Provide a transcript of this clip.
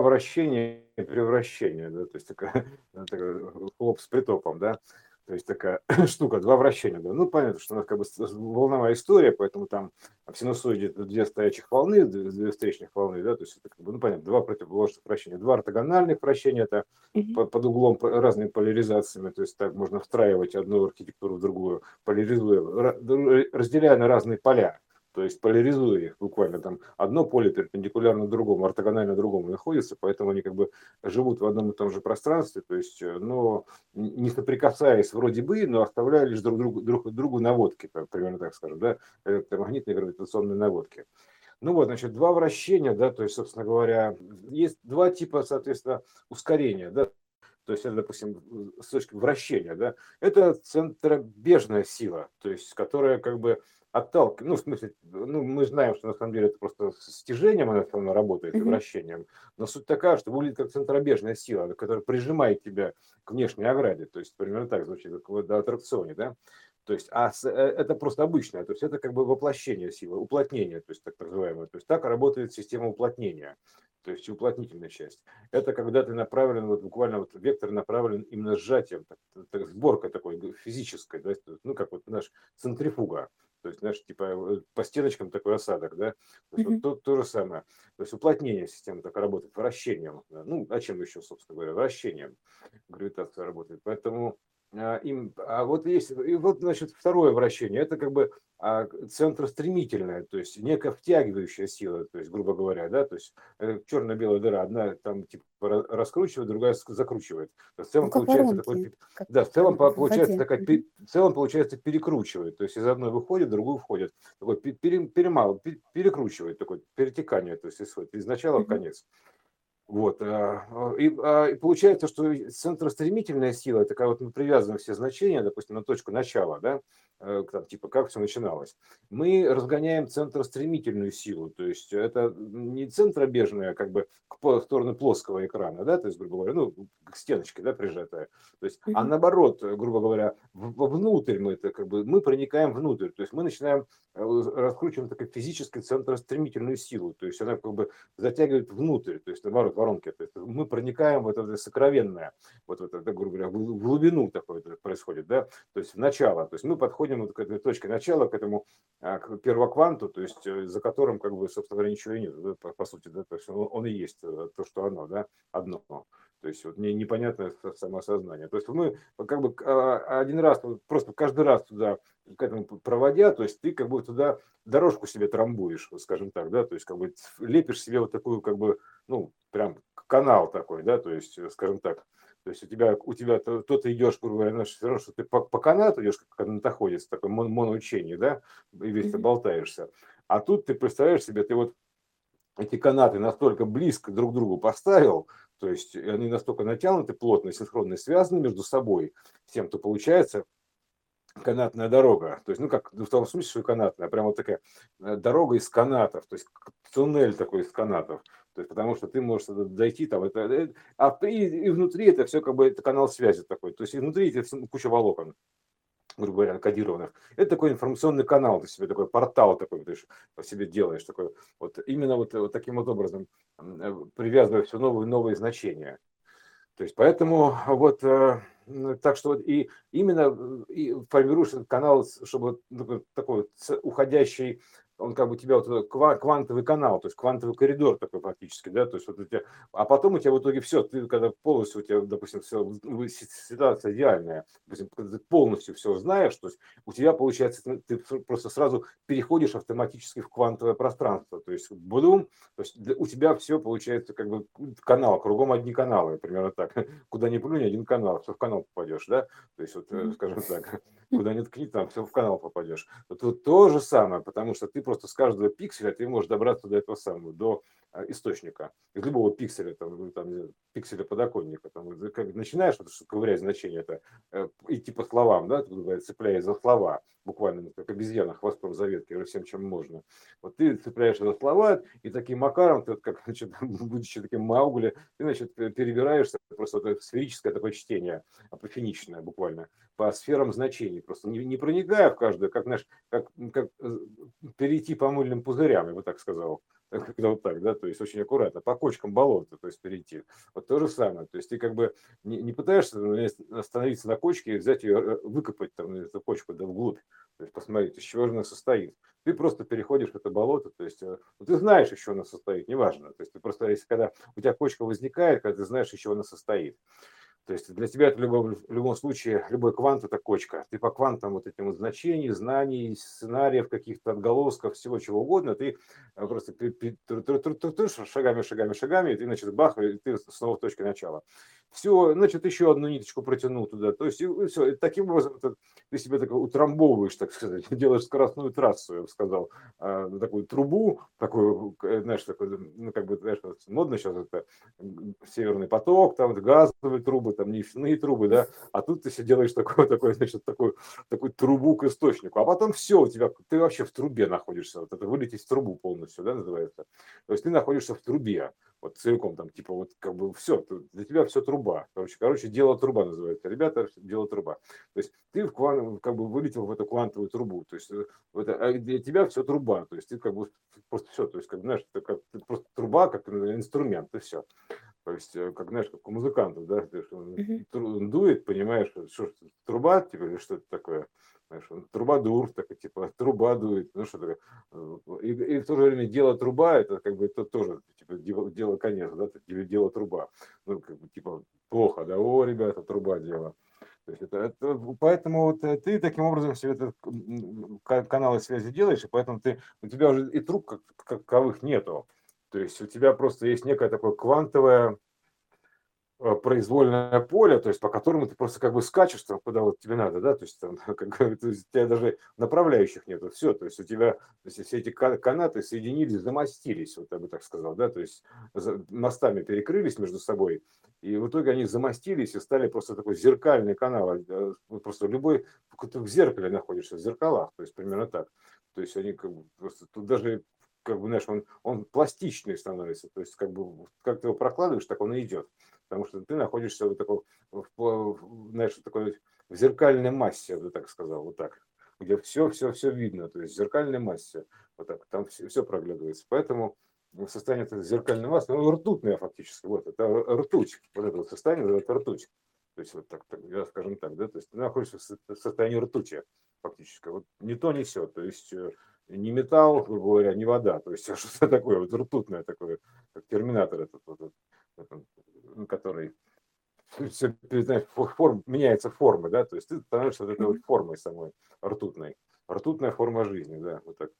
вращение и превращение, да, то есть такая, такая хлоп с притопом, да, то есть такая штука, два вращения. Да. Ну, понятно, что у нас как бы волновая история, поэтому там в синусоиде две стоячих волны, две встречных волны, да, то есть это как бы, ну, понятно, два противоположных вращения. Два ортогональных вращения, это mm-hmm. под углом разными поляризациями, то есть так можно встраивать одну архитектуру в другую, поляризуя, разделяя на разные поля то есть поляризуя их буквально там. Одно поле перпендикулярно другому, ортогонально другому находится, поэтому они как бы живут в одном и том же пространстве, то есть, э, но не соприкасаясь вроде бы, но оставляя лишь друг другу, друг другу наводки, примерно так скажем, да, электромагнитные гравитационные наводки. Ну вот, значит, два вращения, да, то есть, собственно говоря, есть два типа, соответственно, ускорения, да, то есть это, допустим, с точки вращения, да, это центробежная сила, то есть, которая как бы отталкивает, ну, в смысле, ну, мы знаем, что на самом деле это просто с тяжением она все равно работает, и вращением, но суть такая, что выглядит как центробежная сила, которая прижимает тебя к внешней ограде, то есть примерно так звучит, как в аттракционе, да, то есть, а с, э, это просто обычное, то есть это как бы воплощение силы, уплотнение, то есть так называемое, то есть так работает система уплотнения, то есть уплотнительная часть. Это когда ты направлен, вот буквально вот вектор направлен именно сжатием, так, так, сборка такой физической, да, ну как вот наш центрифуга, то есть, знаешь, типа э, по стеночкам такой осадок, да, то, есть, mm-hmm. вот, то, то же самое. То есть уплотнение системы так работает, вращением, да? ну, а чем еще, собственно говоря, вращением гравитация работает. Поэтому им, а вот есть, и вот, значит, второе вращение, это как бы а, центростремительная, то есть некая втягивающая сила, то есть, грубо говоря, да, то есть э, черно-белая дыра, одна там типа раскручивает, другая закручивает. В целом ну, получается такой, как, да, в целом получается такая, в целом получается перекручивает, то есть из одной выходит, другую входит, такой пере, перемал, перекручивает, такое перетекание, то есть из начала в конец. Вот. А, а, и, а, и получается, что центростремительная сила, такая вот мы привязываем все значения, допустим, на точку начала, да, там, типа как все начиналось. Мы разгоняем центростремительную силу, то есть это не центробежная как бы в сторону плоского экрана, да, то есть, грубо говоря, ну, к стеночке, да, прижатая, то есть, а наоборот, грубо говоря, вовнутрь мы это как бы, мы проникаем внутрь, то есть мы начинаем э, раскручиваем такую физическую центростремительную силу, то есть она как бы затягивает внутрь, то есть наоборот воронки, то есть мы проникаем в это сокровенное, вот в это, грубо говоря, в глубину такое происходит, да, то есть в начало, то есть мы подходим подходим вот к этой точке начала, к этому а, к первокванту, то есть э, за которым, как бы, собственно говоря, ничего и нет, да, по, по сути, да, то есть он, он и есть э, то, что оно, да, одно. То есть вот не, непонятное самосознание. То есть мы как бы а, один раз, просто каждый раз туда к этому проводя, то есть ты как бы туда дорожку себе трамбуешь, скажем так, да, то есть как бы лепишь себе вот такую как бы, ну, прям канал такой, да, то есть, э, скажем так, то есть у тебя, у тебя то, то ты идешь, грубо говоря, все равно, что ты по, по канату идешь, как канатоходец, такое мон, моноучение, да, и весь ты болтаешься. А тут ты представляешь себе, ты вот эти канаты настолько близко друг к другу поставил, то есть они настолько натянуты, плотно, синхронно связаны между собой, тем, то получается канатная дорога. То есть, ну, как в том смысле, что канатная, прямо вот такая э, дорога из канатов, то есть туннель такой из канатов. То есть, потому что ты можешь дойти там, это, это, а и, и внутри это все как бы это канал связи такой. То есть, и внутри это куча волокон грубо говоря, кодированных. Это такой информационный канал, ты себе такой портал такой ты по себе делаешь, такой вот именно вот, вот таким вот образом э, привязывая все новые новые значения. То есть поэтому вот э, так что вот и именно э, и формируешь этот канал, чтобы такой уходящий он как бы у тебя вот квантовый канал, то есть квантовый коридор такой практически, да, то есть вот у тебя, а потом у тебя в итоге все, ты когда полностью у тебя, допустим, все, ситуация идеальная, допустим, когда ты полностью все знаешь, то есть у тебя получается, ты просто сразу переходишь автоматически в квантовое пространство, то есть блум, то есть у тебя все получается как бы канал, кругом одни каналы, примерно так, куда ни плюнь, один канал, все в канал попадешь, да, то есть вот, скажем так, куда ни ткни, там все в канал попадешь. Тут то же самое, потому что ты просто с каждого пикселя ты можешь добраться до этого самого, до источника. Из любого пикселя, там, ну, там, пикселя подоконника. Там, как начинаешь вот, ковырять значение, это э, идти по словам, да, цепляясь за слова, буквально как обезьяна хвостом за ветки, всем, чем можно. Вот ты цепляешь за слова, и таким макаром, ты, как, значит, будучи таким маугли, ты, значит, перебираешься, просто вот сферическое такое чтение, апофеничное буквально, по сферам значений, просто не, не проникая в каждую, как, знаешь, как, как э, перейти по мыльным пузырям, я бы так сказал. Когда вот так, да, то есть очень аккуратно, по кочкам болота, то есть перейти. Вот то же самое, то есть ты как бы не, не пытаешься остановиться на кочке и взять ее, э, выкопать там эту кочку да, вглубь, то есть посмотреть, из чего же она состоит. Ты просто переходишь это болото, то есть ну, ты знаешь, из чего она состоит, неважно. То есть ты просто, если когда у тебя кочка возникает, когда ты знаешь, из чего она состоит. То есть для тебя это в любом, в любом случае, любой квант – это кочка. Ты по квантам вот этим вот значений, знаний, сценариев, каких-то отголосков, всего чего угодно, ты э, просто шагами, шагами, шагами, и ты, значит, бах, и ты снова в точке начала. Все, значит, еще одну ниточку протянул туда. То есть, и, все. И таким образом ты, ты себе так утрамбовываешь, так сказать, делаешь скоростную трассу, я бы сказал, э, такую трубу, такую, знаешь, такой, ну, как бы, знаешь, модно сейчас это северный поток, там, газовые трубы, трубы, там нефтяные трубы, да, а тут ты себе делаешь такой, такой, значит, такой, такой трубу к источнику, а потом все, у тебя, ты вообще в трубе находишься, вот это вылететь в трубу полностью, да, называется. То есть ты находишься в трубе, вот целиком там, типа, вот как бы все, для тебя все труба. Короче, короче, дело труба называется. Ребята, дело труба. То есть ты в кван, как бы вылетел в эту квантовую трубу. То есть это, а для тебя все труба. То есть ты как бы просто все, то есть, как, знаешь, это как, просто труба как инструмент, и все. То есть, э, как знаешь, как у музыкантов, да, он дует, понимаешь, что труба, типа, или что это такое, знаешь, он трубадур, такой, типа, труба дует, ну что такое. И, и в то же время дело труба, это как бы это тоже, типа, дело, дело конец, да, дело труба. Ну, как бы, типа, плохо, да, о, ребята, труба дело. То есть это, это, поэтому вот э, ты таким образом себе этот каналы связи делаешь, и поэтому ты, у тебя уже и труб как, каковых нету. То есть у тебя просто есть некое такое квантовое э, произвольное поле, то есть по которому ты просто как бы скачешь там, куда вот тебе надо, да, то есть там, как, то есть, у тебя даже направляющих нету, все, то есть у тебя, то есть все эти канаты соединились, замостились, вот я бы так сказал, да, то есть мостами перекрылись между собой, и в итоге они замостились и стали просто такой зеркальный канал, э, просто любой, ты в зеркале находишься, в зеркалах, то есть примерно так, то есть они как бы просто, тут даже как бы, знаешь, он, он пластичный становится. То есть, как бы, как ты его прокладываешь, так он и идет. Потому что ты находишься в такой, в, знаешь, такой в зеркальной массе, я бы так сказал, вот так. Где все, все, все видно. То есть, в зеркальной массе. Вот так. Там все, все проглядывается. Поэтому в состоянии этой зеркальной массы, ну, ртутная фактически, вот, это ртуть. Вот это вот состояние, это ртуть. То есть, вот так, так я скажем так, да, то есть ты находишься в состоянии ртути фактически. Вот не то, не все. То есть э, не металл, грубо говоря, не вода. То есть что-то такое вот ртутное такое, как терминатор этот, вот, этот который все, знаешь, форм, меняется форма, да, то есть ты становишься вот этой вот формой самой ртутной. Ртутная форма жизни, да, вот так.